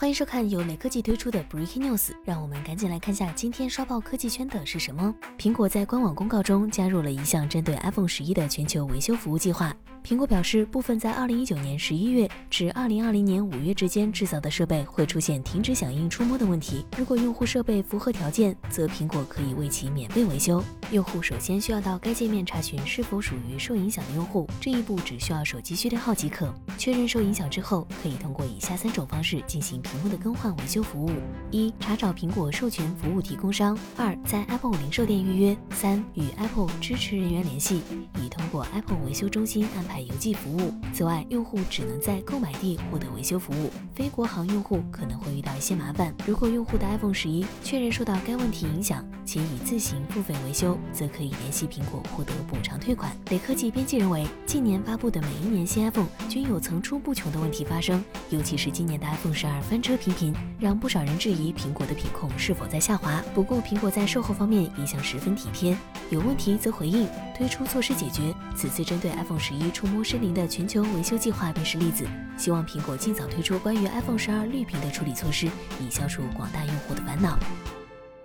欢迎收看由雷科技推出的 Breaking News，让我们赶紧来看下今天刷爆科技圈的是什么。苹果在官网公告中加入了一项针对 iPhone 十一的全球维修服务计划。苹果表示，部分在二零一九年十一月至二零二零年五月之间制造的设备会出现停止响应触摸的问题。如果用户设备符合条件，则苹果可以为其免费维修。用户首先需要到该界面查询是否属于受影响的用户，这一步只需要手机序列号即可。确认受影响之后，可以通过以下三种方式进行。屏幕的更换维修服务：一、查找苹果授权服务提供商；二、在 Apple 零售店预约；三、与 Apple 支持人员联系，以通过 Apple 维修中心安排邮寄服务。此外，用户只能在购买地获得维修服务，非国行用户可能会遇到一些麻烦。如果用户的 iPhone 十一确认受到该问题影响，且已自行付费维修，则可以联系苹果获得补偿退款。雷科技编辑认为，近年发布的每一年新 iPhone 均有层出不穷的问题发生，尤其是今年的 iPhone 十二翻。车频频，让不少人质疑苹果的品控是否在下滑。不过，苹果在售后方面一向十分体贴，有问题则回应，推出措施解决。此次针对 iPhone 十一触摸失灵的全球维修计划便是例子。希望苹果尽早推出关于 iPhone 十二绿屏的处理措施，以消除广大用户的烦恼。